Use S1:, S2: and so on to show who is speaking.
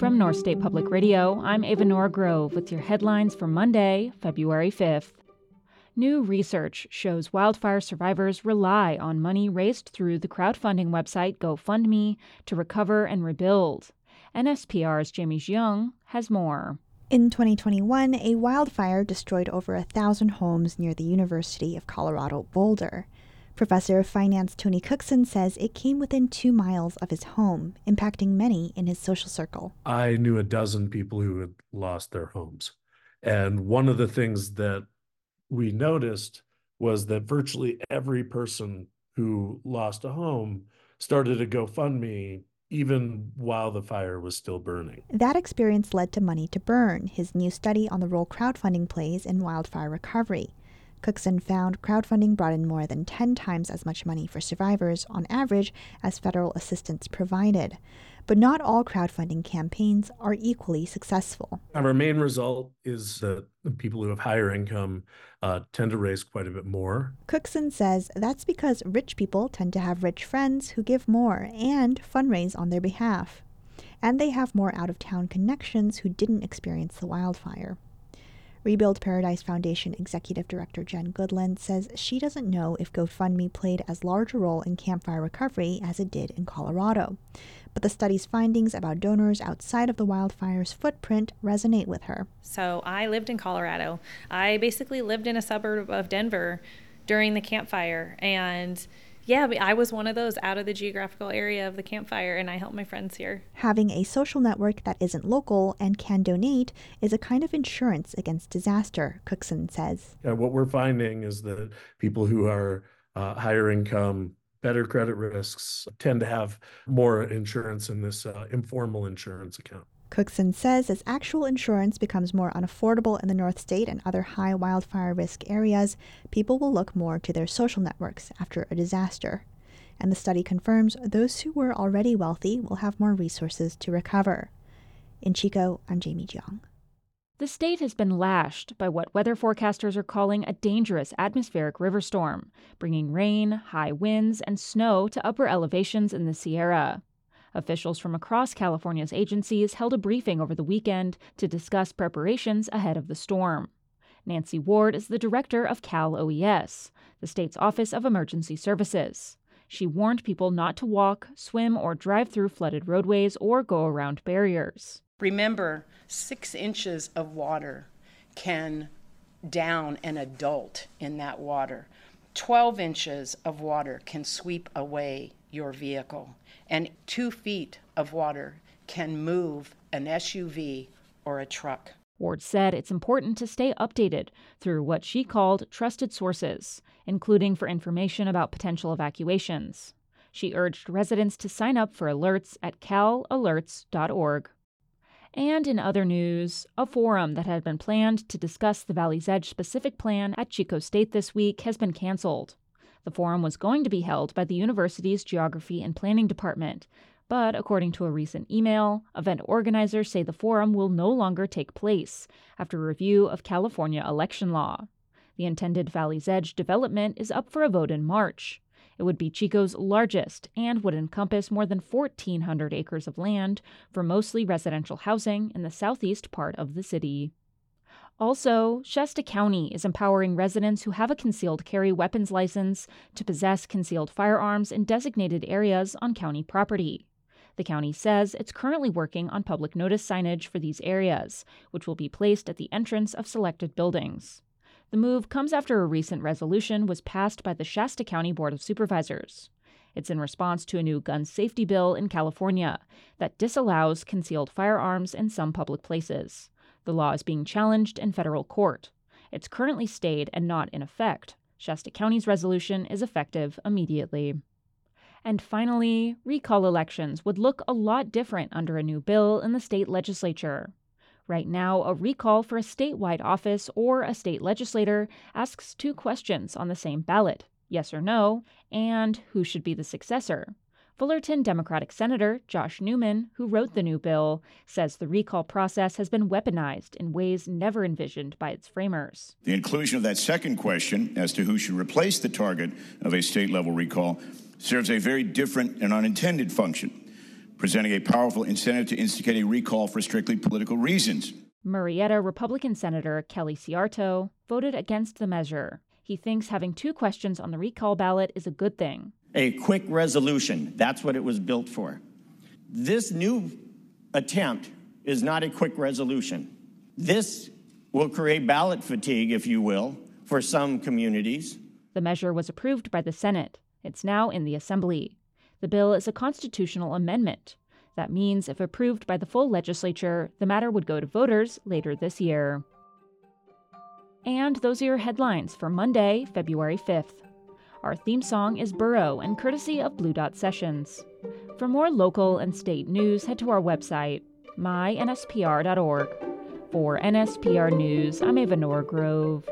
S1: From North State Public Radio, I'm Ava Norgrove with your headlines for Monday, February 5th. New research shows wildfire survivors rely on money raised through the crowdfunding website GoFundMe to recover and rebuild. NSPR's Jamie Jiang has more.
S2: In 2021, a wildfire destroyed over a thousand homes near the University of Colorado Boulder. Professor of Finance Tony Cookson says it came within two miles of his home, impacting many in his social circle.
S3: I knew a dozen people who had lost their homes. And one of the things that we noticed was that virtually every person who lost a home started a GoFundMe even while the fire was still burning.
S2: That experience led to Money to Burn, his new study on the role crowdfunding plays in wildfire recovery. Cookson found crowdfunding brought in more than 10 times as much money for survivors on average as federal assistance provided. But not all crowdfunding campaigns are equally successful.
S3: Our main result is that people who have higher income uh, tend to raise quite a bit more.
S2: Cookson says that's because rich people tend to have rich friends who give more and fundraise on their behalf. And they have more out of town connections who didn't experience the wildfire. Rebuild Paradise Foundation Executive Director Jen Goodland says she doesn't know if GoFundMe played as large a role in Camp Fire recovery as it did in Colorado. But the study's findings about donors outside of the wildfire's footprint resonate with her.
S4: So I lived in Colorado. I basically lived in a suburb of Denver during the Camp Fire and yeah, I was one of those out of the geographical area of the Camp Fire, and I helped my friends here.
S2: Having a social network that isn't local and can donate is a kind of insurance against disaster, Cookson says.
S3: Yeah, what we're finding is that people who are uh, higher income, better credit risks tend to have more insurance in this uh, informal insurance account.
S2: Cookson says as actual insurance becomes more unaffordable in the North State and other high wildfire risk areas, people will look more to their social networks after a disaster. And the study confirms those who were already wealthy will have more resources to recover. In Chico, I'm Jamie Jiang.
S1: The state has been lashed by what weather forecasters are calling a dangerous atmospheric river storm, bringing rain, high winds, and snow to upper elevations in the Sierra. Officials from across California's agencies held a briefing over the weekend to discuss preparations ahead of the storm. Nancy Ward is the director of Cal OES, the state's Office of Emergency Services. She warned people not to walk, swim, or drive through flooded roadways or go around barriers.
S5: Remember, six inches of water can down an adult in that water. 12 inches of water can sweep away your vehicle and two feet of water can move an SUV or a truck.
S1: Ward said it's important to stay updated through what she called trusted sources, including for information about potential evacuations. She urged residents to sign up for alerts at calalerts.org. And in other news, a forum that had been planned to discuss the Valley's Edge specific plan at Chico State this week has been canceled. The forum was going to be held by the university's Geography and Planning Department, but according to a recent email, event organizers say the forum will no longer take place after review of California election law. The intended Valley's Edge development is up for a vote in March. It would be Chico's largest and would encompass more than 1,400 acres of land for mostly residential housing in the southeast part of the city. Also, Shasta County is empowering residents who have a concealed carry weapons license to possess concealed firearms in designated areas on county property. The county says it's currently working on public notice signage for these areas, which will be placed at the entrance of selected buildings. The move comes after a recent resolution was passed by the Shasta County Board of Supervisors. It's in response to a new gun safety bill in California that disallows concealed firearms in some public places. The law is being challenged in federal court. It's currently stayed and not in effect. Shasta County's resolution is effective immediately. And finally, recall elections would look a lot different under a new bill in the state legislature. Right now, a recall for a statewide office or a state legislator asks two questions on the same ballot yes or no, and who should be the successor. Fullerton Democratic Senator Josh Newman, who wrote the new bill, says the recall process has been weaponized in ways never envisioned by its framers.
S6: The inclusion of that second question as to who should replace the target of a state level recall serves a very different and unintended function presenting a powerful incentive to instigate a recall for strictly political reasons.
S1: Murrieta Republican Senator Kelly Seyarto voted against the measure. He thinks having two questions on the recall ballot is a good thing.
S7: A quick resolution, that's what it was built for. This new attempt is not a quick resolution. This will create ballot fatigue, if you will, for some communities.
S1: The measure was approved by the Senate. It's now in the Assembly. The bill is a constitutional amendment. That means, if approved by the full legislature, the matter would go to voters later this year. And those are your headlines for Monday, February 5th. Our theme song is Burrow and courtesy of Blue Dot Sessions. For more local and state news, head to our website, mynspr.org. For NSPR News, I'm Ava Norgrove.